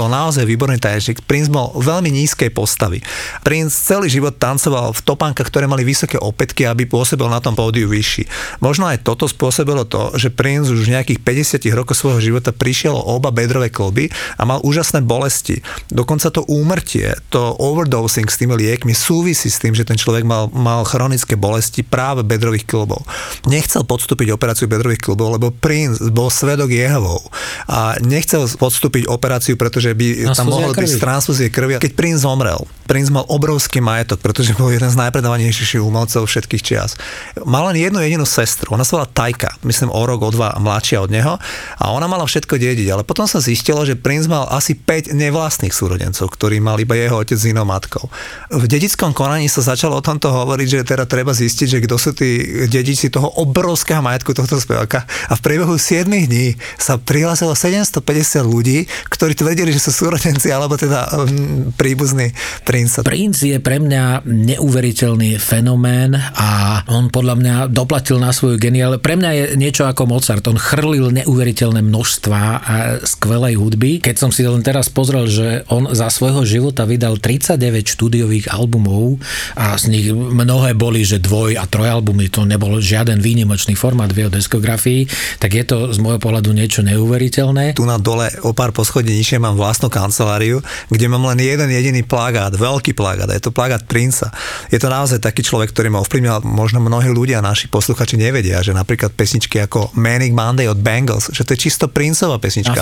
bol naozaj výborný tanečník. Prince bol veľmi nízkej postavy. Prince celý život tancoval v topánkach, ktoré mali vysoké opätky, aby pôsobil na tom pódiu vyšší. Možno aj toto spôsobilo to, že Prince už v nejakých 50 rokov svojho života prišiel o oba bedrové kloby a mal úžasné bolesti. Dokonca to úmrtie, to overdosing s tými liekmi súvisí s tým, že ten človek mal, mal chronické bolesti práve bedrových klbov. Nechcel podstúpiť operáciu bedrových klbov, lebo Prince bol svedok Jehovov a nechcel podstúpiť operáciu pretože by tam mohol byť transfúzie krvi. Keď princ zomrel, princ mal obrovský majetok, pretože bol jeden z najpredávanejších umelcov všetkých čias. Mal len jednu jedinú sestru, ona sa volá Tajka, myslím o rok, o dva mladšia od neho a ona mala všetko dediť, ale potom sa zistilo, že princ mal asi 5 nevlastných súrodencov, ktorí mal iba jeho otec s inou matkou. V dedickom konaní sa začalo o tomto hovoriť, že teda treba zistiť, že kto sú tí dediči toho obrovského majetku tohto speváka a v priebehu 7 dní sa prihlásilo 750 ľudí, ktorí vedeli, že sú súrodenci, alebo teda um, príbuzní princa. Princ je pre mňa neuveriteľný fenomén a on podľa mňa doplatil na svoju geniál. Pre mňa je niečo ako Mozart. On chrlil neuveriteľné množstva a skvelej hudby. Keď som si len teraz pozrel, že on za svojho života vydal 39 štúdiových albumov a z nich mnohé boli, že dvoj a trojalbumy, to nebol žiaden výnimočný formát v jeho diskografii, tak je to z môjho pohľadu niečo neuveriteľné. Tu na dole o pár poschodí nižšie mám vlastnú kanceláriu, kde mám len jeden jediný plagát, veľký plagát, je to plagát Princa. Je to naozaj taký človek, ktorý ma ovplyvnil, možno mnohí ľudia, naši posluchači nevedia, že napríklad pesničky ako Manic Monday od Bengals, že to je čisto Princová pesnička.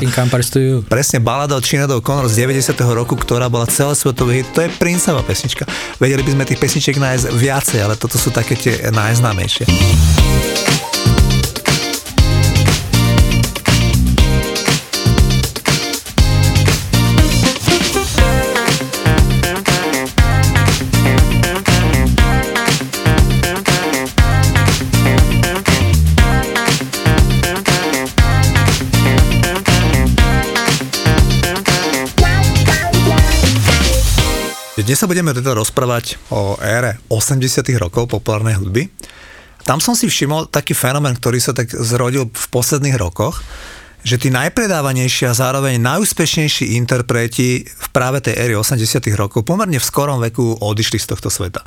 Presne balada od Sinead Connor z 90. roku, ktorá bola celosvetový hit, to je Princová pesnička. Vedeli by sme tých pesničiek nájsť viacej, ale toto sú také tie najznámejšie. Dnes sa budeme teda rozprávať o ére 80 rokov populárnej hudby. Tam som si všimol taký fenomén, ktorý sa tak zrodil v posledných rokoch, že tí najpredávanejší a zároveň najúspešnejší interpreti v práve tej éry 80 rokov pomerne v skorom veku odišli z tohto sveta.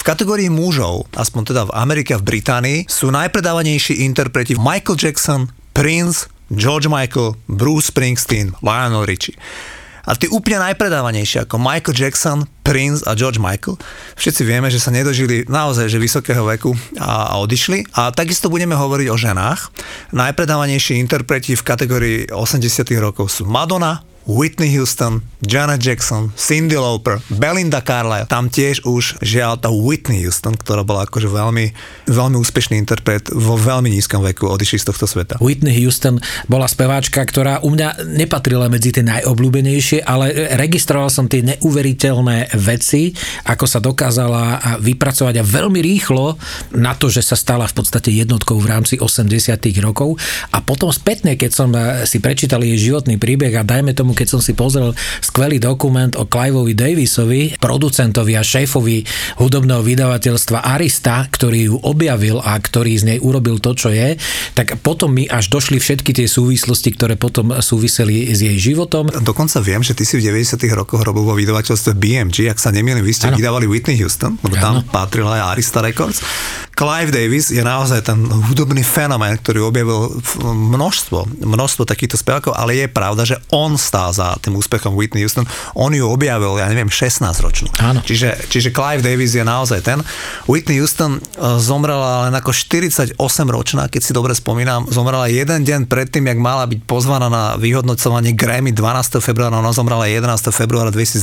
V kategórii mužov, aspoň teda v Amerike a v Británii, sú najpredávanejší interpreti Michael Jackson, Prince, George Michael, Bruce Springsteen, Lionel Richie. A tí úplne najpredávanejšie, ako Michael Jackson, Prince a George Michael, všetci vieme, že sa nedožili naozaj že vysokého veku a, a odišli. A takisto budeme hovoriť o ženách. Najpredávanejší interpreti v kategórii 80 rokov sú Madonna, Whitney Houston, Janet Jackson, Cindy Lauper, Belinda Carlisle. Tam tiež už žiaľ tá Whitney Houston, ktorá bola akože veľmi, veľmi úspešný interpret vo veľmi nízkom veku odišli z tohto sveta. Whitney Houston bola speváčka, ktorá u mňa nepatrila medzi tie najobľúbenejšie, ale registroval som tie neuveriteľné veci, ako sa dokázala vypracovať a veľmi rýchlo na to, že sa stala v podstate jednotkou v rámci 80 rokov a potom spätne, keď som si prečítal jej životný príbeh a dajme tomu keď som si pozrel skvelý dokument o Cliveovi Davisovi, producentovi a šéfovi hudobného vydavateľstva Arista, ktorý ju objavil a ktorý z nej urobil to, čo je, tak potom mi až došli všetky tie súvislosti, ktoré potom súviseli s jej životom. Dokonca viem, že ty si v 90. rokoch robil vo vydavateľstve BMG, ak sa nemýlim, vy ste ano. vydávali Whitney Houston, lebo tam patril aj Arista Records. Clive Davis je naozaj ten hudobný fenomén, ktorý objavil množstvo, množstvo takýchto spevákov, ale je pravda, že on stál za tým úspechom Whitney Houston. On ju objavil, ja neviem, 16 ročnú. Áno. Čiže, čiže Clive Davis je naozaj ten. Whitney Houston e, zomrela len ako 48 ročná, keď si dobre spomínam, zomrela jeden deň predtým, jak mala byť pozvaná na vyhodnocovanie Grammy 12. februára, ona zomrela 11. februára 2012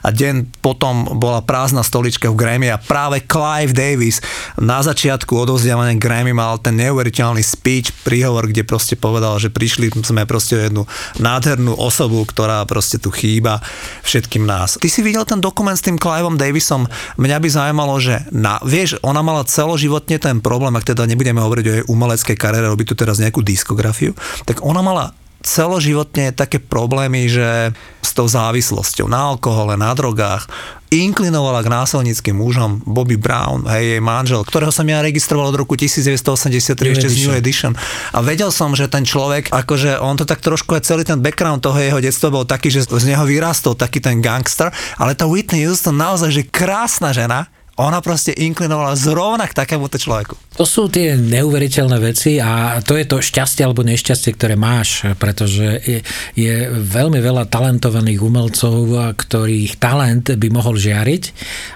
a deň potom bola prázdna stolička v Grammy a práve Clive Davis na začiatku odovzdávania Grammy mal ten neuveriteľný speech, príhovor, kde proste povedal, že prišli sme proste jednu nádhernú osobu, ktorá proste tu chýba všetkým nás. Ty si videl ten dokument s tým Cliveom Davisom? Mňa by zaujímalo, že na, vieš, ona mala celoživotne ten problém, ak teda nebudeme hovoriť o jej umeleckej kariére, robiť tu teraz nejakú diskografiu, tak ona mala celoživotne také problémy, že s tou závislosťou na alkohole, na drogách, inklinovala k násilnickým mužom Bobby Brown, hej, jej manžel, ktorého som ja registroval od roku 1983 New ešte z New Edition. A vedel som, že ten človek, akože on to tak trošku aj celý ten background toho jeho detstva bol taký, že z neho vyrastol taký ten gangster, ale tá Whitney Houston naozaj, že krásna žena, ona proste inklinovala zrovna k takémuto človeku. To sú tie neuveriteľné veci a to je to šťastie alebo nešťastie, ktoré máš, pretože je, je veľmi veľa talentovaných umelcov, ktorých talent by mohol žiariť,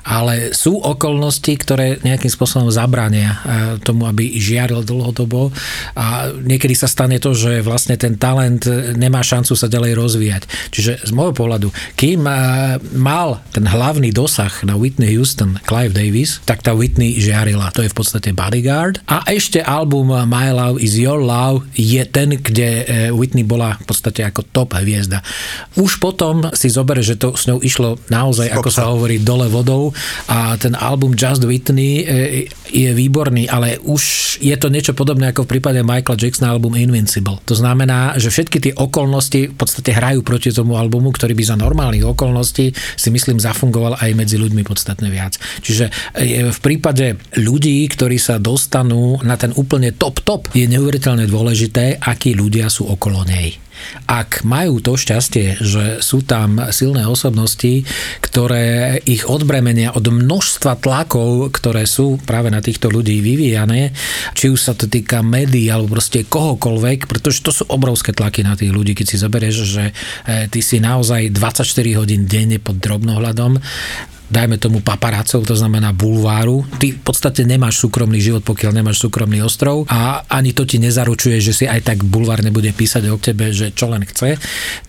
ale sú okolnosti, ktoré nejakým spôsobom zabránia e, tomu, aby žiaril dlhodobo a niekedy sa stane to, že vlastne ten talent nemá šancu sa ďalej rozvíjať. Čiže z môjho pohľadu, kým e, mal ten hlavný dosah na Whitney Houston, Clive Davis, tak tá Whitney žiarila. To je v podstate Bodyguard a ešte album My Love is Your Love je ten, kde e, Whitney bola v podstate ako top hviezda. Už potom si zober, že to s ňou išlo naozaj, ako sa hovorí, dole vodou a ten album Just Whitney e, je výborný, ale už je to niečo podobné ako v prípade Michaela Jacksona album Invincible. To znamená, že všetky tie okolnosti v podstate hrajú proti tomu albumu, ktorý by za normálnych okolností si myslím zafungoval aj medzi ľuďmi podstatne viac. Čiže e, v prípade ľudí, ktorí sa do dostanú na ten úplne top top, je neuveriteľne dôležité, akí ľudia sú okolo nej. Ak majú to šťastie, že sú tam silné osobnosti, ktoré ich odbremenia od množstva tlakov, ktoré sú práve na týchto ľudí vyvíjane, či už sa to týka médií alebo proste kohokoľvek, pretože to sú obrovské tlaky na tých ľudí, keď si zoberieš, že eh, ty si naozaj 24 hodín denne pod drobnohľadom dajme tomu paparácov, to znamená bulváru. Ty v podstate nemáš súkromný život, pokiaľ nemáš súkromný ostrov a ani to ti nezaručuje, že si aj tak bulvár nebude písať o tebe, že čo len chce.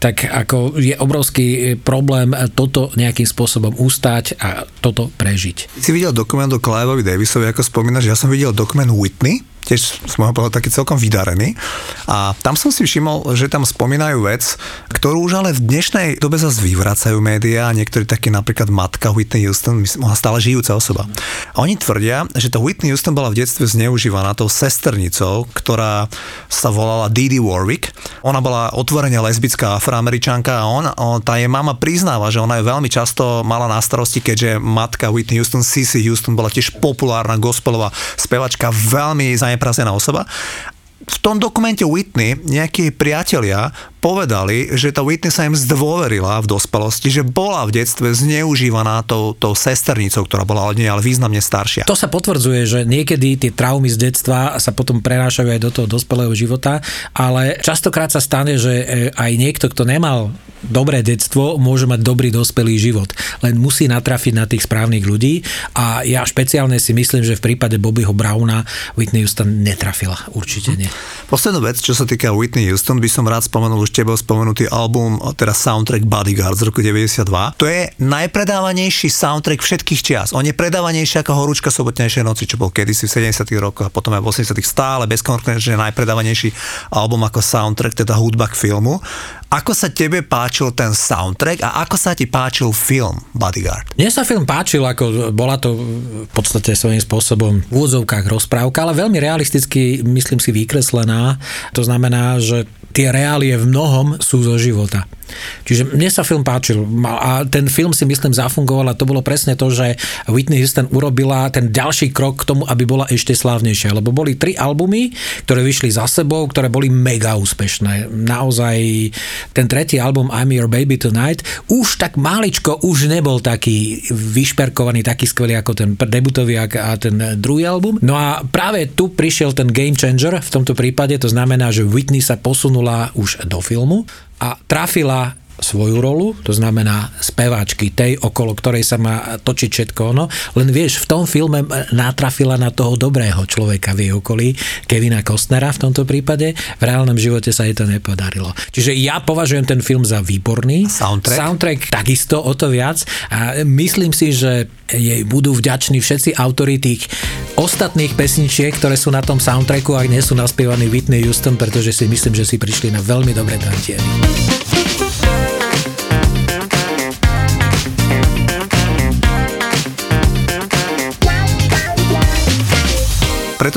Tak ako je obrovský problém toto nejakým spôsobom ustať a toto prežiť. Si videl dokument o Cliveovi Davisovi, ako spomínaš, ja som videl dokument Whitney, tiež z môjho pohľadu taký celkom vydarený. A tam som si všimol, že tam spomínajú vec, ktorú už ale v dnešnej dobe zase vyvracajú médiá niektorí takí napríklad matka Whitney Houston, stále žijúca osoba. A oni tvrdia, že tá Whitney Houston bola v detstve zneužívaná tou sesternicou, ktorá sa volala Didi Warwick. Ona bola otvorene lesbická afroameričanka a on, on, tá jej mama priznáva, že ona je veľmi často mala na starosti, keďže matka Whitney Houston, Cissy Houston, bola tiež populárna gospelová spevačka, veľmi zajem neprazená osoba v tom dokumente Whitney nejakí priatelia povedali, že tá Whitney sa im zdôverila v dospelosti, že bola v detstve zneužívaná tou, tou sesternicou, ktorá bola ale nie, ale významne staršia. To sa potvrdzuje, že niekedy tie traumy z detstva sa potom prenášajú aj do toho dospelého života, ale častokrát sa stane, že e, aj niekto, kto nemal dobré detstvo, môže mať dobrý dospelý život. Len musí natrafiť na tých správnych ľudí a ja špeciálne si myslím, že v prípade Bobbyho Browna Whitney Houston netrafila. Určite nie. Poslednú vec, čo sa týka Whitney Houston, by som rád spomenul už tebou spomenutý album, teda soundtrack Bodyguard z roku 92. To je najpredávanejší soundtrack všetkých čias. On je predávanejší ako Horúčka sobotnejšej noci, čo bol kedysi v 70. rokoch a potom aj v 80. stále bez že najpredávanejší album ako soundtrack, teda hudba k filmu. Ako sa tebe páčil ten soundtrack a ako sa ti páčil film Bodyguard? Mne sa film páčil, ako bola to v podstate svojím spôsobom v úvodzovkách rozprávka, ale veľmi realisticky, myslím si, vykreslená. To znamená, že tie reálie v mnohom sú zo života. Čiže mne sa film páčil a ten film si myslím zafungoval a to bolo presne to, že Whitney Houston urobila ten ďalší krok k tomu, aby bola ešte slávnejšia, lebo boli tri albumy, ktoré vyšli za sebou, ktoré boli mega úspešné. Naozaj ten tretí album I'm Your Baby Tonight už tak máličko už nebol taký vyšperkovaný, taký skvelý ako ten debutový a ten druhý album. No a práve tu prišiel ten game changer v tomto prípade, to znamená, že Whitney sa posunula už do filmu a trafila svoju rolu, to znamená speváčky, tej, okolo ktorej sa má točiť všetko ono, len vieš, v tom filme natrafila na toho dobrého človeka v jej okolí, Kevina Costnera v tomto prípade, v reálnom živote sa jej to nepodarilo. Čiže ja považujem ten film za výborný. Soundtrack? Soundtrack takisto o to viac a myslím si, že jej budú vďační všetci autori tých ostatných pesničiek, ktoré sú na tom soundtracku, ak nie sú naspievaní Whitney Houston, pretože si myslím, že si prišli na veľmi dobré tantiemy.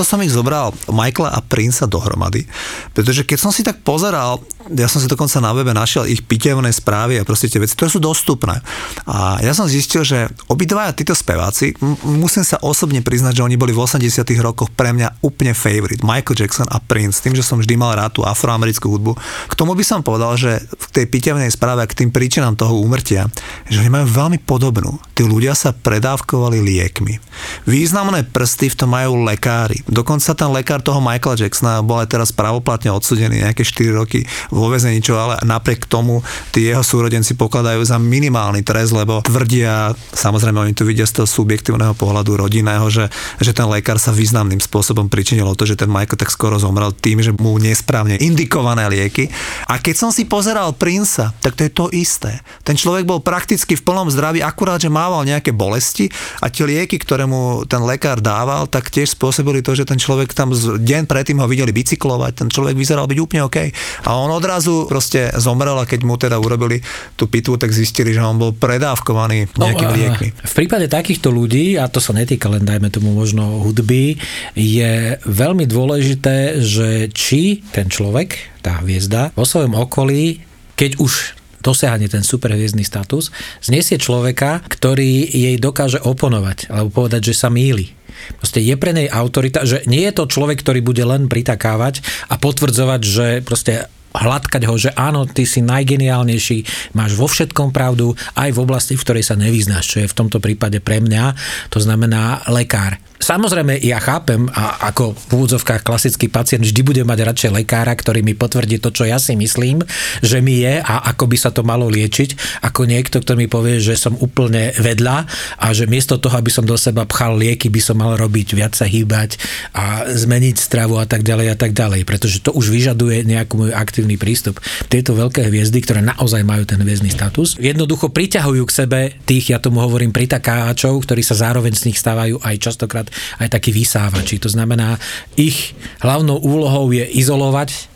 Preto som ich zobral Michaela a Princa dohromady, pretože keď som si tak pozeral, ja som si dokonca na webe našiel ich pitevné správy a proste tie veci, ktoré sú dostupné. A ja som zistil, že obidvaja títo speváci, m- musím sa osobne priznať, že oni boli v 80 rokoch pre mňa úplne favorite. Michael Jackson a Prince, tým, že som vždy mal rád tú afroamerickú hudbu. K tomu by som povedal, že v tej pitevnej správe k tým príčinám toho úmrtia, že oni majú veľmi podobnú. Tí ľudia sa predávkovali liekmi. Významné prsty v tom majú lekári. Dokonca ten lekár toho Michaela Jacksona bol aj teraz pravoplatne odsudený nejaké 4 roky vo väzení, čo ale napriek tomu tí jeho súrodenci pokladajú za minimálny trest, lebo tvrdia, samozrejme oni to vidia z toho subjektívneho pohľadu rodinného, že, že ten lekár sa významným spôsobom pričinil o to, že ten Michael tak skoro zomrel tým, že mu nesprávne indikované lieky. A keď som si pozeral Princa, tak to je to isté. Ten človek bol prakticky v plnom zdraví, akurát, že mával nejaké bolesti a tie lieky, ktoré mu ten lekár dával, tak tiež spôsobili to, to, že ten človek tam deň predtým ho videli bicyklovať, ten človek vyzeral byť úplne OK. A on odrazu proste zomrel a keď mu teda urobili tú pitvu, tak zistili, že on bol predávkovaný nejakými liekmi. V prípade takýchto ľudí, a to sa netýka len dajme tomu možno hudby, je veľmi dôležité, že či ten človek, tá hviezda, vo svojom okolí, keď už dosiahne ten superhviezdny status, znesie človeka, ktorý jej dokáže oponovať, alebo povedať, že sa míli. Proste je pre nej autorita, že nie je to človek, ktorý bude len pritakávať a potvrdzovať, že proste hladkať ho, že áno, ty si najgeniálnejší, máš vo všetkom pravdu, aj v oblasti, v ktorej sa nevyznáš, čo je v tomto prípade pre mňa, to znamená lekár. Samozrejme, ja chápem, a ako v úvodzovkách klasický pacient vždy bude mať radšej lekára, ktorý mi potvrdí to, čo ja si myslím, že mi je a ako by sa to malo liečiť, ako niekto, kto mi povie, že som úplne vedľa a že miesto toho, aby som do seba pchal lieky, by som mal robiť viac sa hýbať a zmeniť stravu a tak ďalej a tak ďalej, pretože to už vyžaduje nejaký môj aktívny prístup. Tieto veľké hviezdy, ktoré naozaj majú ten hviezdny status, jednoducho priťahujú k sebe tých, ja tomu hovorím, pritakáčov, ktorí sa zároveň z nich stávajú aj častokrát aj takí vysávači. To znamená, ich hlavnou úlohou je izolovať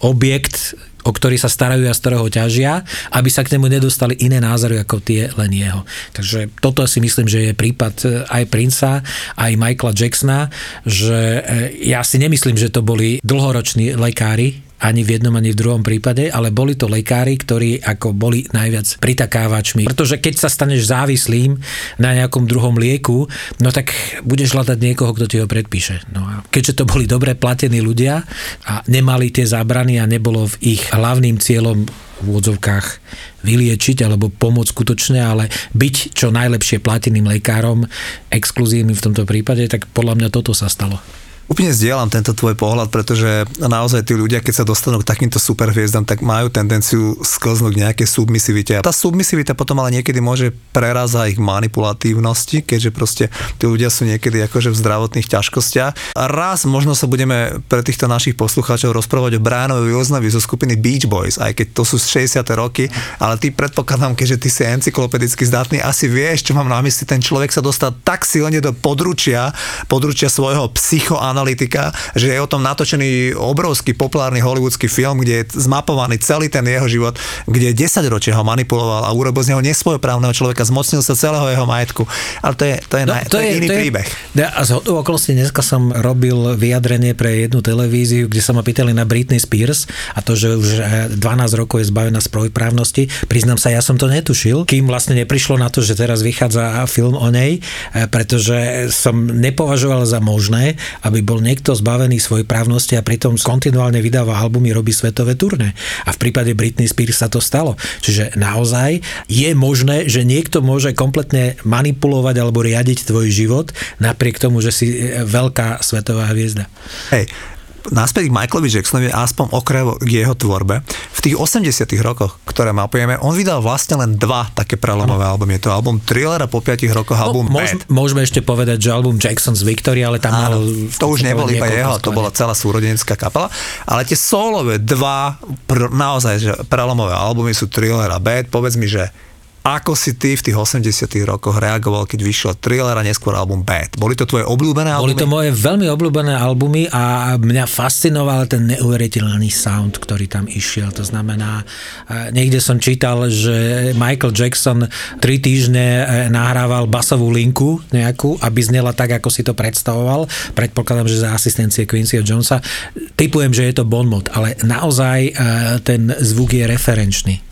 objekt, o ktorý sa starajú a z ktorého ťažia, aby sa k nemu nedostali iné názory ako tie len jeho. Takže toto si myslím, že je prípad e, aj Princa, aj Michaela Jacksona, že e, ja si nemyslím, že to boli dlhoroční lekári, ani v jednom, ani v druhom prípade, ale boli to lekári, ktorí ako boli najviac pritakávačmi. Pretože keď sa staneš závislým na nejakom druhom lieku, no tak budeš hľadať niekoho, kto ti ho predpíše. No a keďže to boli dobre platení ľudia a nemali tie zábrany a nebolo v ich hlavným cieľom v úvodzovkách vyliečiť alebo pomôcť skutočne, ale byť čo najlepšie plateným lekárom, exkluzívnym v tomto prípade, tak podľa mňa toto sa stalo. Úplne zdieľam tento tvoj pohľad, pretože naozaj tí ľudia, keď sa dostanú k takýmto superhviezdam, tak majú tendenciu sklznúť nejaké submisivite. A tá submisivita potom ale niekedy môže prerazať ich manipulatívnosti, keďže proste tí ľudia sú niekedy akože v zdravotných ťažkostiach. A raz možno sa budeme pre týchto našich poslucháčov rozprávať o Brianovi Wilsonovi zo skupiny Beach Boys, aj keď to sú 60. roky, ale ty predpokladám, keďže ty si encyklopedicky zdatný, asi vieš, čo mám na mysli. Ten človek sa dostal tak silne do područia, područia svojho psychoanalýzy, analytika, že je o tom natočený obrovský populárny hollywoodsky film, kde je zmapovaný celý ten jeho život, kde 10 ročia ho manipuloval a urobil z neho nesvojprávneho človeka, zmocnil sa celého jeho majetku. Ale to je, to je, no, naj, to, to je, je iný to je, príbeh. A z okolností dneska som robil vyjadrenie pre jednu televíziu, kde sa ma pýtali na Britney Spears a to, že už 12 eh, rokov je zbavená svojprávnosti. Priznám sa, ja som to netušil, kým vlastne neprišlo na to, že teraz vychádza film o nej, eh, pretože som nepovažoval za možné, aby bol niekto zbavený svojej právnosti a pritom kontinuálne vydáva albumy, robí svetové turné. A v prípade Britney Spears sa to stalo. Čiže naozaj je možné, že niekto môže kompletne manipulovať alebo riadiť tvoj život napriek tomu, že si veľká svetová hviezda. Hej, naspäť k Michaelovi Jacksonovi, aspoň okrajovo k jeho tvorbe. V tých 80 rokoch, ktoré mapujeme, on vydal vlastne len dva také prelomové albumy. Je to album Thriller a po 5 rokoch album no, môž. Môžeme ešte povedať, že album Jackson's Victory, ale tam Áno, mal... to už nebol iba jeho, to bola celá súrodenecká kapela, ale tie solové dva pr- naozaj že prelomové albumy sú Thriller a Bad. Povedz mi, že ako si ty v tých 80 rokoch reagoval, keď vyšiel Thriller a neskôr album Bad? Boli to tvoje obľúbené albumy? Boli to moje veľmi obľúbené albumy a mňa fascinoval ten neuveriteľný sound, ktorý tam išiel. To znamená, e, niekde som čítal, že Michael Jackson tri týždne e, nahrával basovú linku nejakú, aby znela tak, ako si to predstavoval. Predpokladám, že za asistencie Quincyho Jonesa. Typujem, že je to Bon Mot, ale naozaj e, ten zvuk je referenčný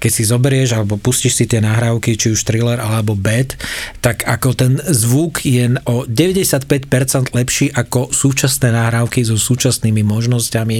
keď si zoberieš alebo pustíš si tie nahrávky, či už thriller alebo bad, tak ako ten zvuk je o 95% lepší ako súčasné nahrávky so súčasnými možnosťami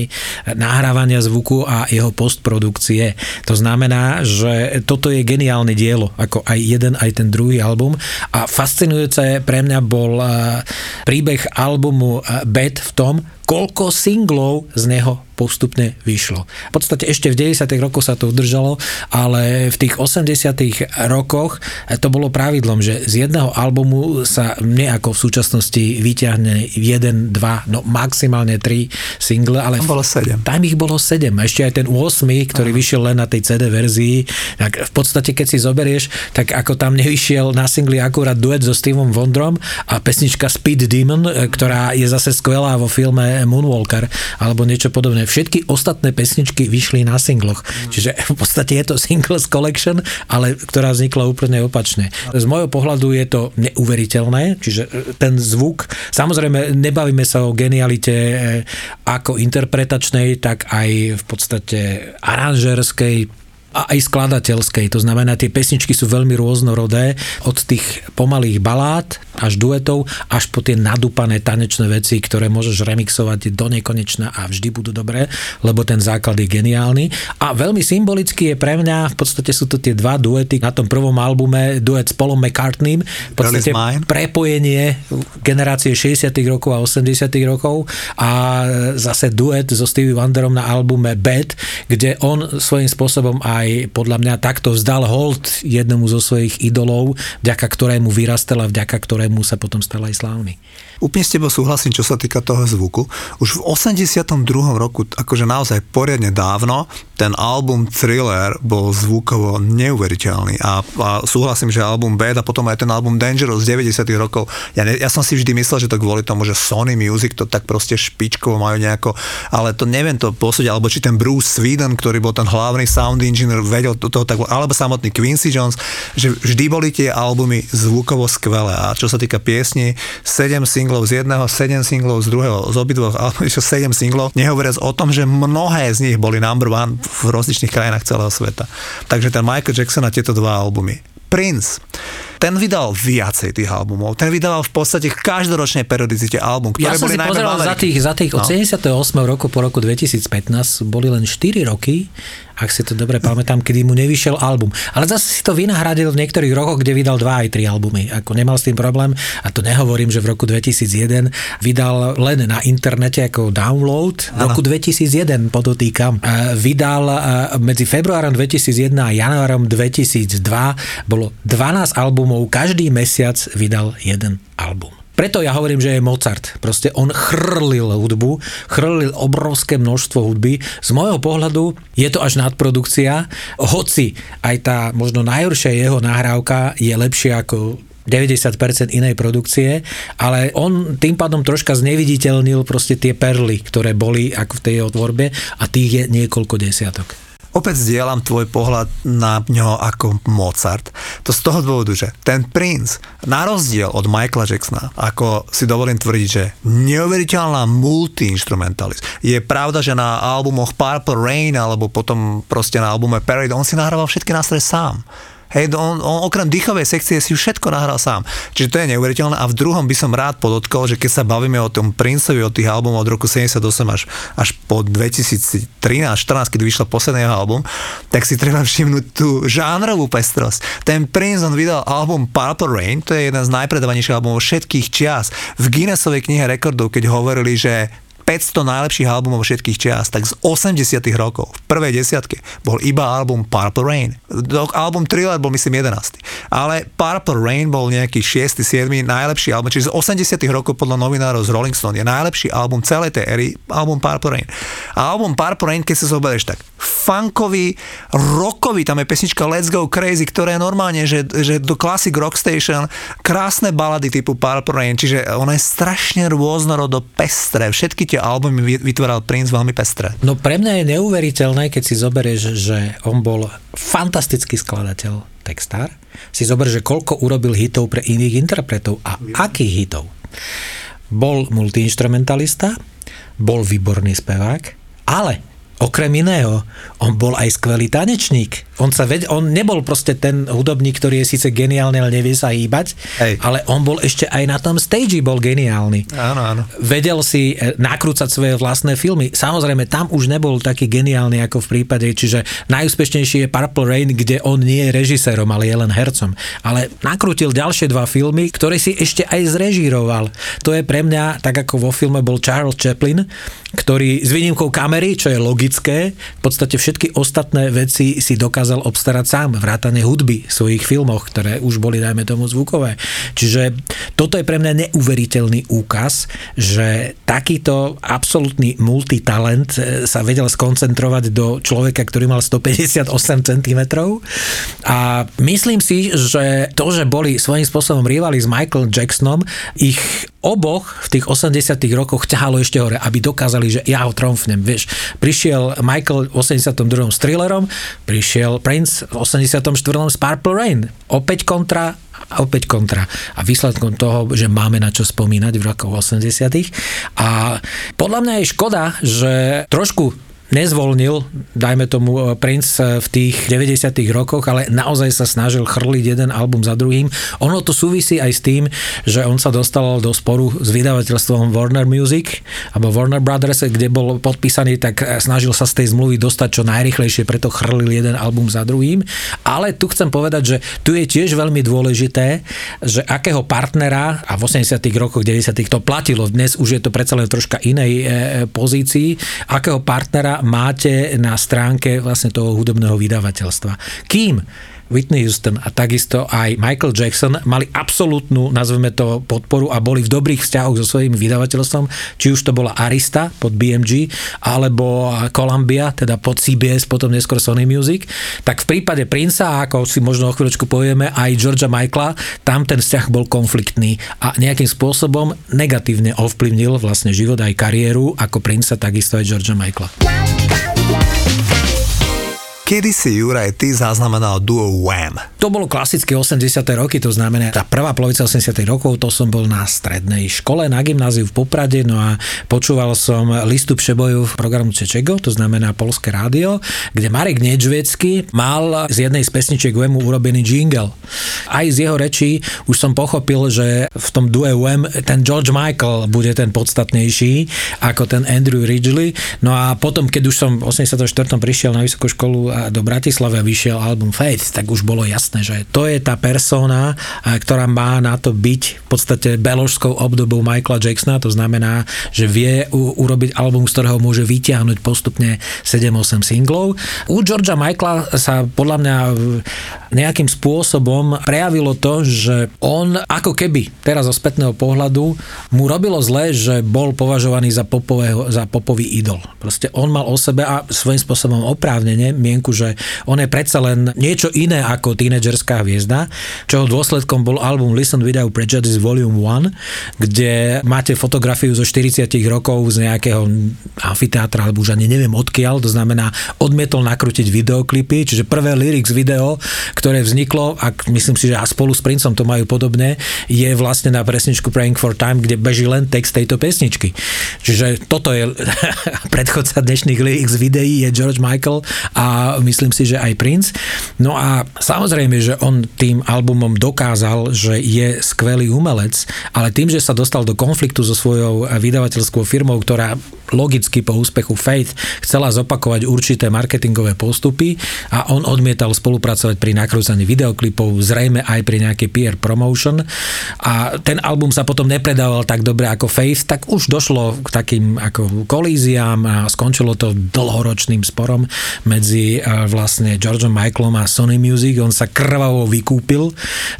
nahrávania zvuku a jeho postprodukcie. To znamená, že toto je geniálne dielo, ako aj jeden, aj ten druhý album a fascinujúce pre mňa bol eh, príbeh albumu eh, Bad v tom, koľko singlov z neho postupne vyšlo. V podstate ešte v 90. rokoch sa to udržalo, ale v tých 80. rokoch to bolo pravidlom, že z jedného albumu sa mne ako v súčasnosti vyťahne jeden, dva, no maximálne tri single, ale tam bolo sedem. Tam ich bolo sedem. A ešte aj ten 8, ktorý Aha. vyšiel len na tej CD verzii, tak v podstate keď si zoberieš, tak ako tam nevyšiel na singli akurát duet so Steveom Wondrom a pesnička Speed Demon, ktorá je zase skvelá vo filme Moonwalker alebo niečo podobné všetky ostatné pesničky vyšli na singloch. Mm. Čiže v podstate je to singles collection, ale ktorá vznikla úplne opačne. Z môjho pohľadu je to neuveriteľné, čiže e, ten zvuk, samozrejme nebavíme sa o genialite e, ako interpretačnej, tak aj v podstate aranžerskej, a aj skladateľskej. To znamená, tie pesničky sú veľmi rôznorodé, od tých pomalých balád až duetov, až po tie nadúpané tanečné veci, ktoré môžeš remixovať do nekonečna a vždy budú dobré, lebo ten základ je geniálny. A veľmi symbolicky je pre mňa, v podstate sú to tie dva duety na tom prvom albume, duet s Paulom McCartneym, v podstate prepojenie generácie 60 rokov a 80 rokov a zase duet so Stevie Wonderom na albume Bad, kde on svojím spôsobom aj podľa mňa takto vzdal hold jednomu zo svojich idolov, vďaka ktorému vyrastal a vďaka ktorému sa potom stal aj slávny. Úplne s tebou súhlasím, čo sa týka toho zvuku. Už v 82. roku, akože naozaj poriadne dávno, ten album Thriller bol zvukovo neuveriteľný a, a súhlasím, že album Bad a potom aj ten album Dangerous z 90. rokov. Ja, ne, ja som si vždy myslel, že to kvôli tomu, že Sony Music to tak proste špičkovo majú nejako, ale to neviem to posúdiť, alebo či ten Bruce Sweden, ktorý bol ten hlavný sound engineer, vedel to, toho tak, alebo samotný Quincy Jones, že vždy boli tie albumy zvukovo skvelé a čo sa týka piesni, 7 singlov z jedného, 7 singlov z druhého, z obidvoch, alebo ešte 7 singlov, nehovoriac o tom, že mnohé z nich boli number one v rozličných krajinách celého sveta. Takže ten Michael Jackson a tieto dva albumy. Prince ten vydal viacej tých albumov. Ten vydával v podstate každoročnej periodicite album, ktoré ja som boli si pozeral za tých, za tých od no. 78. roku po roku 2015 boli len 4 roky, ak si to dobre pamätám, kedy mu nevyšiel album. Ale zase si to vynahradil v niektorých rokoch, kde vydal 2 aj 3 albumy. Ako nemal s tým problém, a to nehovorím, že v roku 2001 vydal len na internete ako download. V roku 2001 podotýkam. Vydal medzi februárom 2001 a januárom 2002 bolo 12 albumov albumov, každý mesiac vydal jeden album. Preto ja hovorím, že je Mozart. Proste on chrlil hudbu, chrlil obrovské množstvo hudby. Z môjho pohľadu je to až nadprodukcia, hoci aj tá možno najhoršia jeho nahrávka je lepšia ako 90% inej produkcie, ale on tým pádom troška zneviditeľnil proste tie perly, ktoré boli ako v tej jeho tvorbe a tých je niekoľko desiatok. Opäť zdieľam tvoj pohľad na ňo ako Mozart. To z toho dôvodu, že ten princ, na rozdiel od Michaela Jacksona, ako si dovolím tvrdiť, že neuveriteľná multi-instrumentalist. Je pravda, že na albumoch Purple Rain alebo potom proste na albume Parade on si nahrával všetky nástroje sám. Hej, on, on okrem dýchovej sekcie si všetko nahral sám. Čiže to je neuveriteľné. A v druhom by som rád podotkol, že keď sa bavíme o tom Princeovi, od tých albumov od roku 78 až, až po 2013-14, keď vyšlo posledný album, tak si treba všimnúť tú žánrovú pestrosť. Ten Prince, on vydal album Purple Rain, to je jeden z najpredávanejších albumov všetkých čias. V Guinnessovej knihe rekordov, keď hovorili, že 500 najlepších albumov všetkých čias, tak z 80 rokov, v prvej desiatke, bol iba album Purple Rain. Album Thriller bol myslím 11. Ale Purple Rain bol nejaký 6. 7. najlepší album, čiže z 80 rokov podľa novinárov z Rolling Stone je najlepší album celej tej éry, album Purple Rain. A album Purple Rain, keď sa zoberieš tak, funkový, rockový, tam je pesnička Let's Go Crazy, ktorá je normálne, že, že do Classic Rock Station, krásne balady typu Purple Rain, čiže ona je strašne rôznorodo pestré. Všetky tie albumy vytváral Prince veľmi pestré. No pre mňa je neuveriteľné, keď si zoberieš, že on bol fantastický skladateľ, textár. Si zober, že koľko urobil hitov pre iných interpretov a akých hitov. Bol multiinstrumentalista, bol výborný spevák, ale okrem iného, on bol aj skvelý tanečník. On, sa ved, on nebol proste ten hudobník, ktorý je síce geniálny, ale nevie sa hýbať, Hej. ale on bol ešte aj na tom stage bol geniálny. Áno, áno. Vedel si e, nakrúcať svoje vlastné filmy. Samozrejme, tam už nebol taký geniálny ako v prípade, čiže najúspešnejší je Purple Rain, kde on nie je režisérom, ale je len hercom. Ale nakrútil ďalšie dva filmy, ktoré si ešte aj zrežíroval. To je pre mňa, tak ako vo filme bol Charles Chaplin, ktorý s výnimkou kamery, čo je logické, v podstate všetky ostatné veci si dokázal dokázal obstarať sám, vrátane hudby v svojich filmoch, ktoré už boli, dajme tomu, zvukové. Čiže toto je pre mňa neuveriteľný úkaz, že takýto absolútny multitalent e, sa vedel skoncentrovať do človeka, ktorý mal 158 cm. A myslím si, že to, že boli svojím spôsobom rivali s Michael Jacksonom, ich oboch v tých 80 rokoch ťahalo ešte hore, aby dokázali, že ja ho tromfnem. Vieš, prišiel Michael v 82. s thrillerom, prišiel Prince v 84. s Purple Rain. Opäť kontra a opäť kontra. A výsledkom toho, že máme na čo spomínať v rokoch 80 A podľa mňa je škoda, že trošku nezvolnil, dajme tomu eh, Prince eh, v tých 90 rokoch, ale naozaj sa snažil chrliť jeden album za druhým. Ono to súvisí aj s tým, že on sa dostal do sporu s vydavateľstvom Warner Music alebo Warner Brothers, kde bol podpísaný, tak eh, snažil sa z tej zmluvy dostať čo najrychlejšie, preto chrlil jeden album za druhým. Ale tu chcem povedať, že tu je tiež veľmi dôležité, že akého partnera, a v 80 rokoch, 90 to platilo, dnes už je to predsa len troška inej e, pozícii, akého partnera máte na stránke vlastne toho hudobného vydavateľstva. Kým Whitney Houston a takisto aj Michael Jackson mali absolútnu, nazveme to, podporu a boli v dobrých vzťahoch so svojím vydavateľstvom, či už to bola Arista pod BMG, alebo Columbia, teda pod CBS, potom neskôr Sony Music, tak v prípade Princa, ako si možno o chvíľočku povieme, aj Georgia Michaela, tam ten vzťah bol konfliktný a nejakým spôsobom negatívne ovplyvnil vlastne život aj kariéru ako Princa, takisto aj Georgia Michaela. Kedy si Juraj ty zaznamenal duo Wham? To bolo klasické 80. roky, to znamená tá prvá polovica 80. rokov, to som bol na strednej škole, na gymnáziu v Poprade, no a počúval som listu Přeboju v programu Čečego, to znamená Polské rádio, kde Marek Nedžvecký mal z jednej z pesničiek Whamu urobený jingle. Aj z jeho rečí už som pochopil, že v tom due Wham ten George Michael bude ten podstatnejší ako ten Andrew Ridgely. No a potom, keď už som v 84. prišiel na vysokú školu do Bratislavy a vyšiel album Faith, tak už bolo jasné, že to je tá persona, ktorá má na to byť v podstate beložskou obdobou Michaela Jacksona, to znamená, že vie urobiť album, z ktorého môže vytiahnuť postupne 7-8 singlov. U Georgia Michaela sa podľa mňa nejakým spôsobom prejavilo to, že on ako keby teraz zo spätného pohľadu mu robilo zle, že bol považovaný za, popového, za popový idol. Proste on mal o sebe a svojím spôsobom oprávnene mienku myšlienku, že on je predsa len niečo iné ako tínedžerská hviezda, čoho dôsledkom bol album Listen Without Prejudice Volume 1, kde máte fotografiu zo 40 rokov z nejakého amfiteátra, alebo už ani neviem odkiaľ, to znamená odmietol nakrútiť videoklipy, čiže prvé lyrics video, ktoré vzniklo, a myslím si, že a spolu s Princom to majú podobné, je vlastne na presničku Praying for Time, kde beží len text tejto pesničky. Čiže toto je predchodca dnešných lyrics videí je George Michael a myslím si, že aj Prince. No a samozrejme, že on tým albumom dokázal, že je skvelý umelec, ale tým, že sa dostal do konfliktu so svojou vydavateľskou firmou, ktorá logicky po úspechu Faith chcela zopakovať určité marketingové postupy a on odmietal spolupracovať pri nakrúcaní videoklipov, zrejme aj pri nejakej PR promotion a ten album sa potom nepredával tak dobre ako Faith, tak už došlo k takým ako kolíziám a skončilo to dlhoročným sporom medzi vlastne Georgeom Michaelom a Sony Music. On sa krvavo vykúpil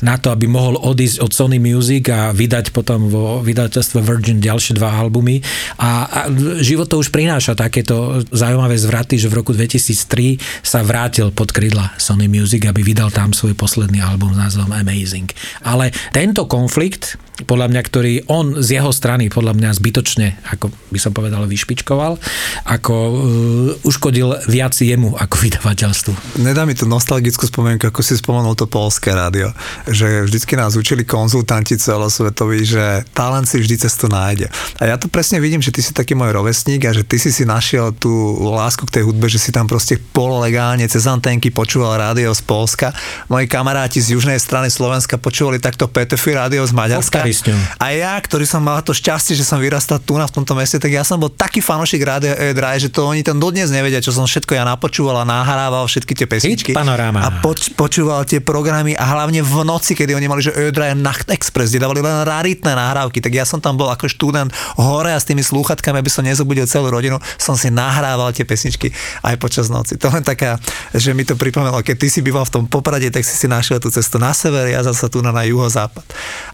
na to, aby mohol odísť od Sony Music a vydať potom vo vydateľstve Virgin ďalšie dva albumy a, a život to už prináša takéto zaujímavé zvraty, že v roku 2003 sa vrátil pod krydla Sony Music, aby vydal tam svoj posledný album s názvom Amazing. Ale tento konflikt podľa mňa, ktorý on z jeho strany podľa mňa zbytočne, ako by som povedal, vyšpičkoval, ako uh, uškodil viac jemu ako vydavateľstvu. Nedá mi tu nostalgickú spomienku, ako si spomenul to polské rádio, že vždycky nás učili konzultanti celosvetoví, že talent si vždy cestu nájde. A ja to presne vidím, že ty si taký môj rovesník a že ty si si našiel tú lásku k tej hudbe, že si tam proste pololegálne cez antenky počúval rádio z Polska. Moji kamaráti z južnej strany Slovenska počúvali takto PTF rádio z Maďarska a ja, ktorý som mal to šťastie, že som vyrastal tu na v tomto meste, tak ja som bol taký fanošik rádia E-Dry, že to oni tam dodnes nevedia, čo som všetko ja napočúval a nahrával všetky tie pesničky. panorama. A poč- počúval tie programy a hlavne v noci, kedy oni mali, že E-Dry Nacht Express, kde dávali len raritné nahrávky, tak ja som tam bol ako študent hore a s tými slúchatkami, aby som nezobudil celú rodinu, som si nahrával tie pesničky aj počas noci. To len taká, že mi to pripomenulo, keď ty si býval v tom poprade, tak si si našiel tú cestu na sever, ja zase tu na, na juhozápad.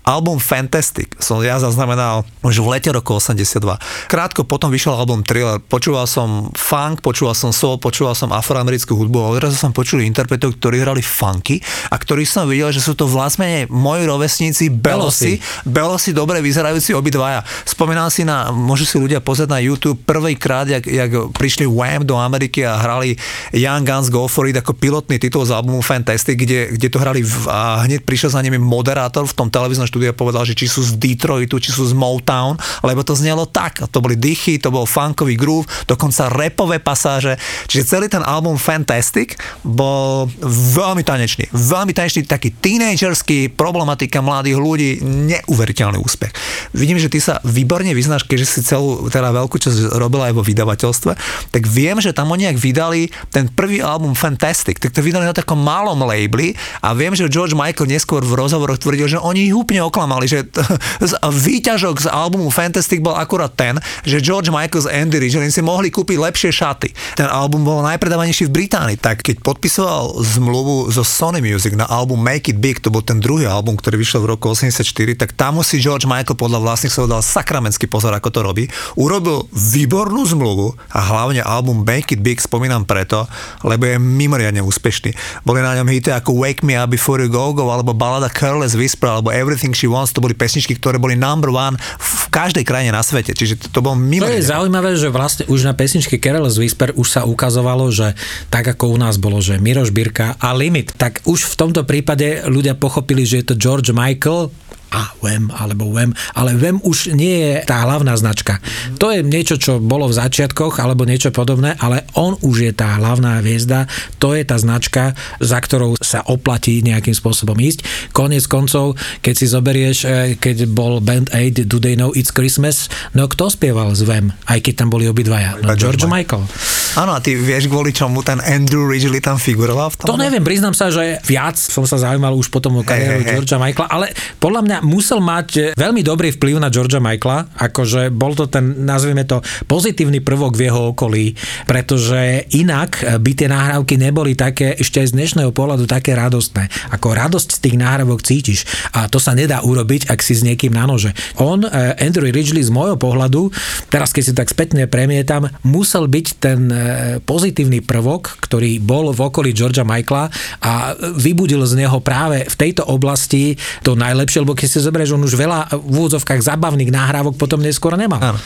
Album Fan Fantastic som ja zaznamenal už v lete roku 82. Krátko potom vyšiel album Thriller. Počúval som funk, počúval som soul, počúval som afroamerickú hudbu a odrazu som počul interpretov, ktorí hrali funky a ktorí som videl, že sú to vlastne moji rovesníci Belosi. Belosi dobre vyzerajúci obidvaja. Spomínal si na, môžu si ľudia pozrieť na YouTube prvýkrát, jak, jak prišli Wham do Ameriky a hrali Young Guns Go For It ako pilotný titul z albumu Fantastic, kde, kde to hrali v, a hneď prišiel za nimi moderátor v tom televíznom štúdiu a povedal, že či sú z Detroitu, či sú z Motown, lebo to znelo tak. To boli dychy, to bol funkový groove, dokonca repové pasáže. Čiže celý ten album Fantastic bol veľmi tanečný. Veľmi tanečný, taký tínejdžerský, problematika mladých ľudí, neuveriteľný úspech. Vidím, že ty sa výborne vyznáš, keďže si celú, teda veľkú časť robila aj vo vydavateľstve, tak viem, že tam oni ak vydali ten prvý album Fantastic, tak to vydali na takom malom labeli a viem, že George Michael neskôr v rozhovoroch tvrdil, že oni ich úplne oklamali, že výťažok z albumu Fantastic bol akurát ten, že George Michael z Andy Ridgelin si mohli kúpiť lepšie šaty. Ten album bol najpredávanejší v Británii, tak keď podpisoval zmluvu zo Sony Music na album Make It Big, to bol ten druhý album, ktorý vyšiel v roku 84, tak tam si George Michael podľa vlastných svojho dal sakramenský pozor, ako to robí. Urobil výbornú zmluvu a hlavne album Make It Big spomínam preto, lebo je mimoriadne úspešný. Boli na ňom hity ako Wake Me Up Before You Go Go alebo balada Careless Whisper alebo Everything She Wants, to boli pesničky, ktoré boli number one v každej krajine na svete. Čiže to, to bol mimo. To je zaujímavé, že vlastne už na pesničke Careless Whisper už sa ukazovalo, že tak ako u nás bolo, že Miroš Birka a Limit, tak už v tomto prípade ľudia pochopili, že je to George Michael, a WEM alebo WEM, ale WEM už nie je tá hlavná značka. To je niečo, čo bolo v začiatkoch alebo niečo podobné, ale on už je tá hlavná hviezda, to je tá značka, za ktorou sa oplatí nejakým spôsobom ísť. Konec koncov, keď si zoberieš, e, keď bol Band Aid Do They Know It's Christmas, no kto spieval z WEM, aj keď tam boli obidvaja? No George Michael. Áno, a ty vieš, kvôli čomu ten Andrew Ridgely tam figuroval v tom? To neviem, priznám sa, že viac som sa zaujímal už potom o kariéru hey, hey, Georgea Michaela, ale podľa mňa musel mať eh, veľmi dobrý vplyv na Georgia Michaela, akože bol to ten, nazvime to, pozitívny prvok v jeho okolí, pretože inak eh, by tie nahrávky neboli také, ešte aj z dnešného pohľadu také radostné. Ako radosť z tých nahrávok cítiš a to sa nedá urobiť, ak si s niekým na nože. On, eh, Andrew Ridgely z môjho pohľadu, teraz keď si tak spätne premietam, musel byť ten pozitívny prvok, ktorý bol v okolí Georgia Michaela a vybudil z neho práve v tejto oblasti to najlepšie, lebo keď si zoberieš, on už veľa v úvodzovkách zábavných nahrávok potom neskôr nemal. Áno.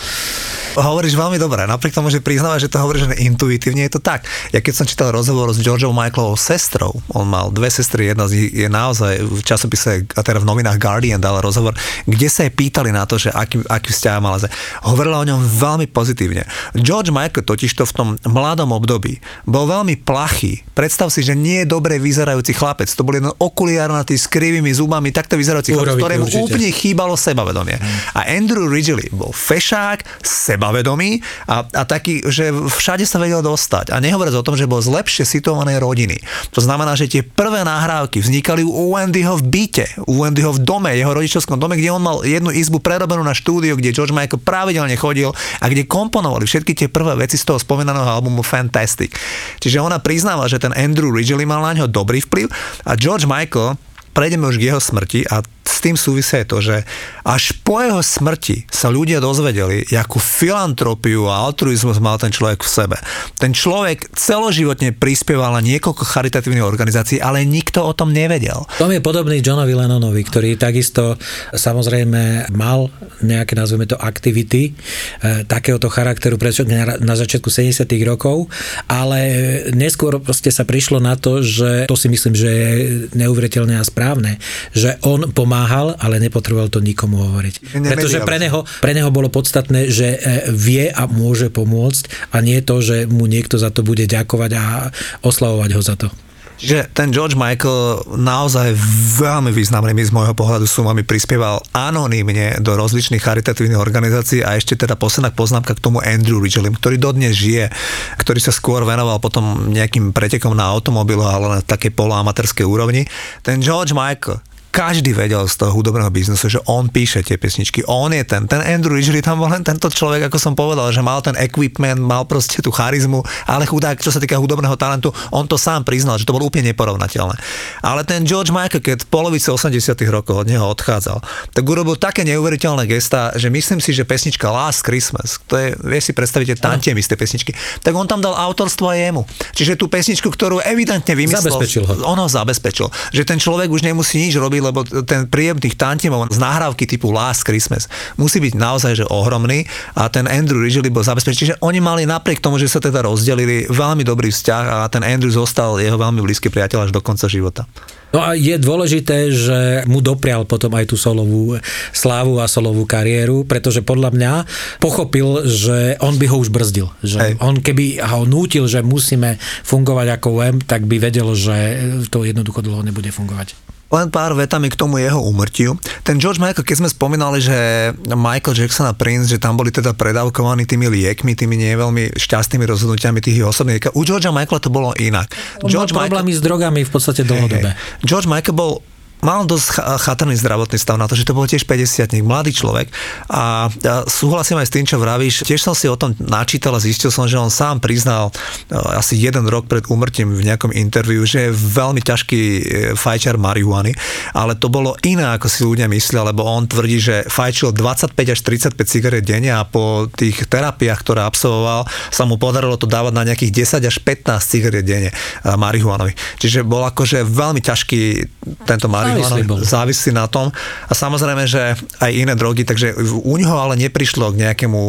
Hovoríš veľmi dobre, napriek tomu, že priznáva, že to hovoríš intuitívne, je to tak. Ja keď som čítal rozhovor s Georgeou Michaelovou sestrou, on mal dve sestry, jedna z nich je naozaj v časopise, a teda v novinách Guardian dal rozhovor, kde sa jej pýtali na to, že aký, aký vzťah mala. Hovorila o ňom veľmi pozitívne. George Michael totiž to v tom mladom období bol veľmi plachý. Predstav si, že nie je dobre vyzerajúci chlapec. To bol jeden okuliarnatý s krivými zubami, takto vyzerajúci chlapec, ktorému úplne chýbalo sebavedomie. A Andrew Ridgely bol fešák, seba sebavedomý a, a taký, že všade sa vedel dostať. A nehovoriac o tom, že bol z lepšie situovanej rodiny. To znamená, že tie prvé nahrávky vznikali u Wendyho v byte, u Wendyho v dome, jeho rodičovskom dome, kde on mal jednu izbu prerobenú na štúdio, kde George Michael pravidelne chodil a kde komponovali všetky tie prvé veci z toho spomínaného albumu Fantastic. Čiže ona priznáva, že ten Andrew Ridgely mal na ňo dobrý vplyv a George Michael prejdeme už k jeho smrti a s tým súvisí to, že až po jeho smrti sa ľudia dozvedeli, akú filantropiu a altruizmus mal ten človek v sebe. Ten človek celoživotne prispieval na niekoľko charitatívnych organizácií, ale nikto o tom nevedel. To je podobný Johnovi Lennonovi, ktorý takisto samozrejme mal nejaké, nazveme to, aktivity e, takéhoto charakteru na začiatku 70 rokov, ale neskôr proste sa prišlo na to, že to si myslím, že je neuveriteľné a správne, že on pomáha pomáhal, ale nepotreboval to nikomu hovoriť. Pretože pre neho, pre neho bolo podstatné, že e, vie a môže pomôcť a nie to, že mu niekto za to bude ďakovať a oslavovať ho za to. Čiže ten George Michael naozaj veľmi významnými z môjho pohľadu sumami prispieval anonymne do rozličných charitatívnych organizácií a ešte teda posledná poznámka k tomu Andrew Ridgely, ktorý dodnes žije, ktorý sa skôr venoval potom nejakým pretekom na automobilu, ale na takej poloamatérskej úrovni. Ten George Michael každý vedel z toho hudobného biznesu, že on píše tie pesničky, on je ten, ten Andrew Ridgely tam bol len tento človek, ako som povedal, že mal ten equipment, mal proste tú charizmu, ale chudák, čo sa týka hudobného talentu, on to sám priznal, že to bolo úplne neporovnateľné. Ale ten George Michael, keď v polovici 80 rokov od neho odchádzal, tak urobil také neuveriteľné gesta, že myslím si, že pesnička Last Christmas, to je, vieš si predstaviť, tantie z tej pesničky, tak on tam dal autorstvo aj jemu. Čiže tú pesničku, ktorú evidentne vymyslel, zabezpečil ho. on ho zabezpečil, že ten človek už nemusí nič robiť, lebo ten príjem tých tantimov z nahrávky typu Last Christmas musí byť naozaj že ohromný a ten Andrew Ridgely bol zabezpečený. Čiže oni mali napriek tomu, že sa teda rozdelili, veľmi dobrý vzťah a ten Andrew zostal jeho veľmi blízky priateľ až do konca života. No a je dôležité, že mu doprial potom aj tú solovú slávu a solovú kariéru, pretože podľa mňa pochopil, že on by ho už brzdil. Že Hej. on keby ho nútil, že musíme fungovať ako WEM, tak by vedel, že to jednoducho dlho nebude fungovať. Len pár vetami k tomu jeho úmrtiu. Ten George Michael, keď sme spomínali, že Michael Jackson a Prince, že tam boli teda predávkovaní tými liekmi, tými nie veľmi šťastnými rozhodnutiami tých osobných. U Georgea Michaela to bolo inak. George problémy Michael... s drogami v podstate dlhodobé. Hey, hey. George Michael bol mal dosť chatrný zdravotný stav na to, že to bol tiež 50 mladý človek a súhlasím aj s tým, čo vravíš. Tiež som si o tom načítal a zistil som, že on sám priznal e, asi jeden rok pred úmrtím v nejakom interviu, že je veľmi ťažký e, fajčar marihuany, ale to bolo iné, ako si ľudia myslia, lebo on tvrdí, že fajčil 25 až 35 cigaret denne a po tých terapiách, ktoré absolvoval, sa mu podarilo to dávať na nejakých 10 až 15 cigaret denne e, marihuanovi. Čiže bol akože veľmi ťažký tento marihuana závislý, bol. závislí na tom. A samozrejme, že aj iné drogy, takže u neho ale neprišlo k nejakému,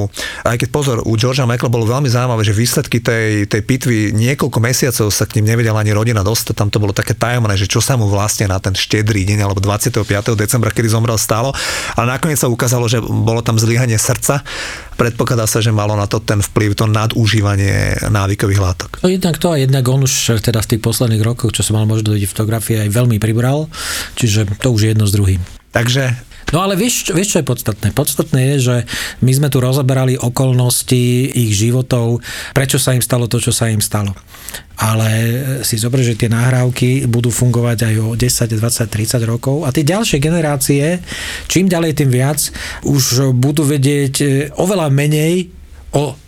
aj keď pozor, u Georgia Michael bolo veľmi zaujímavé, že výsledky tej, tej pitvy niekoľko mesiacov sa k ním nevedela ani rodina dostať, tam to bolo také tajomné, že čo sa mu vlastne na ten štedrý deň alebo 25. decembra, kedy zomrel stalo, ale nakoniec sa ukázalo, že bolo tam zlyhanie srdca predpokladá sa, že malo na to ten vplyv, to nadužívanie návykových látok. No jednak to a jednak on už teda v tých posledných rokoch, čo som mal možnosť vidieť fotografie, aj veľmi pribral, čiže to už je jedno s druhým. Takže No ale vieš, vieš, čo je podstatné? Podstatné je, že my sme tu rozoberali okolnosti ich životov, prečo sa im stalo to, čo sa im stalo. Ale si zober, že tie nahrávky budú fungovať aj o 10, 20, 30 rokov a tie ďalšie generácie, čím ďalej, tým viac, už budú vedieť e, oveľa menej o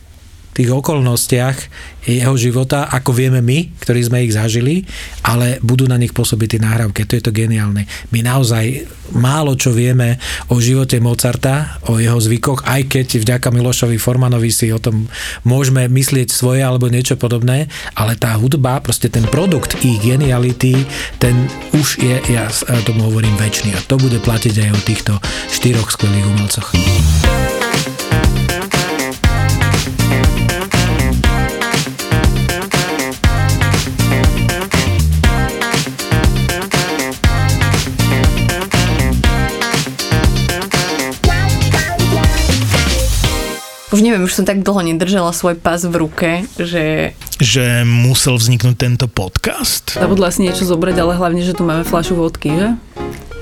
tých okolnostiach jeho života, ako vieme my, ktorí sme ich zažili, ale budú na nich pôsobiť tie nahrávky. To je to geniálne. My naozaj málo čo vieme o živote Mozarta, o jeho zvykoch, aj keď vďaka Milošovi Formanovi si o tom môžeme myslieť svoje alebo niečo podobné, ale tá hudba, proste ten produkt ich geniality, ten už je, ja tomu hovorím, väčší a to bude platiť aj o týchto štyroch skvelých umelcoch. Už neviem, už som tak dlho nedržala svoj pás v ruke, že... Že musel vzniknúť tento podcast? Zabudla si niečo zobrať, ale hlavne, že tu máme fľašu vodky, že?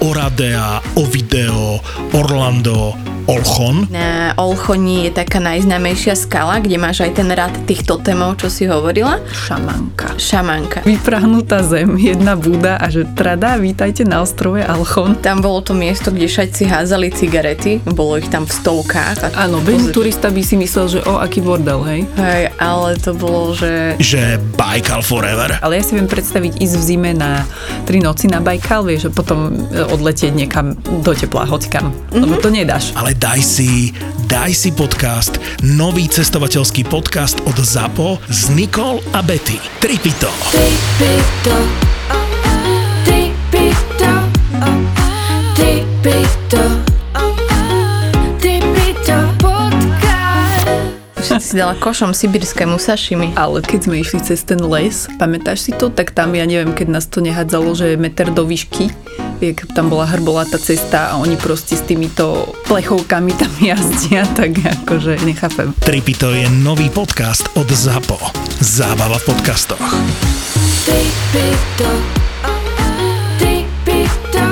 Oradea, Ovideo, Orlando, Olchon. Na Olchoni je taká najznámejšia skala, kde máš aj ten rad tých totemov, čo si hovorila. Šamanka. Šamanka. Vyprahnutá zem, jedna búda a že trada, vítajte na ostrove Alchon. Tam bolo to miesto, kde šajci házali cigarety, bolo ich tam v stovkách. A Áno, bežný turista by si myslel, že o, aký bordel, hej? Hej, ale to bolo, že... Že Baikal Forever. Ale ja si viem predstaviť ísť v zime na tri noci na Bajkal, vieš, a potom e, odletieť niekam do tepla, hoďkam. Mm-hmm. Lebo to nedáš. Ale daj si, daj si podcast, nový cestovateľský podcast od ZAPO s Nikol a Betty. Tripito. Tripito. Tripito. Tripito. Tripito podcast. Všetci si dala košom sibirskému sašimi. Ale keď sme išli cez ten les, pamätáš si to, tak tam, ja neviem, keď nás to nehádzalo, že je meter do výšky, jak tam bola hrbolatá cesta a oni proste s týmito plechovkami tam jazdia, tak akože nechápem. Tripito je nový podcast od ZAPO. Zábava v podcastoch. Tripito. Tripito.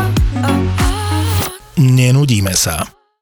Nenudíme sa.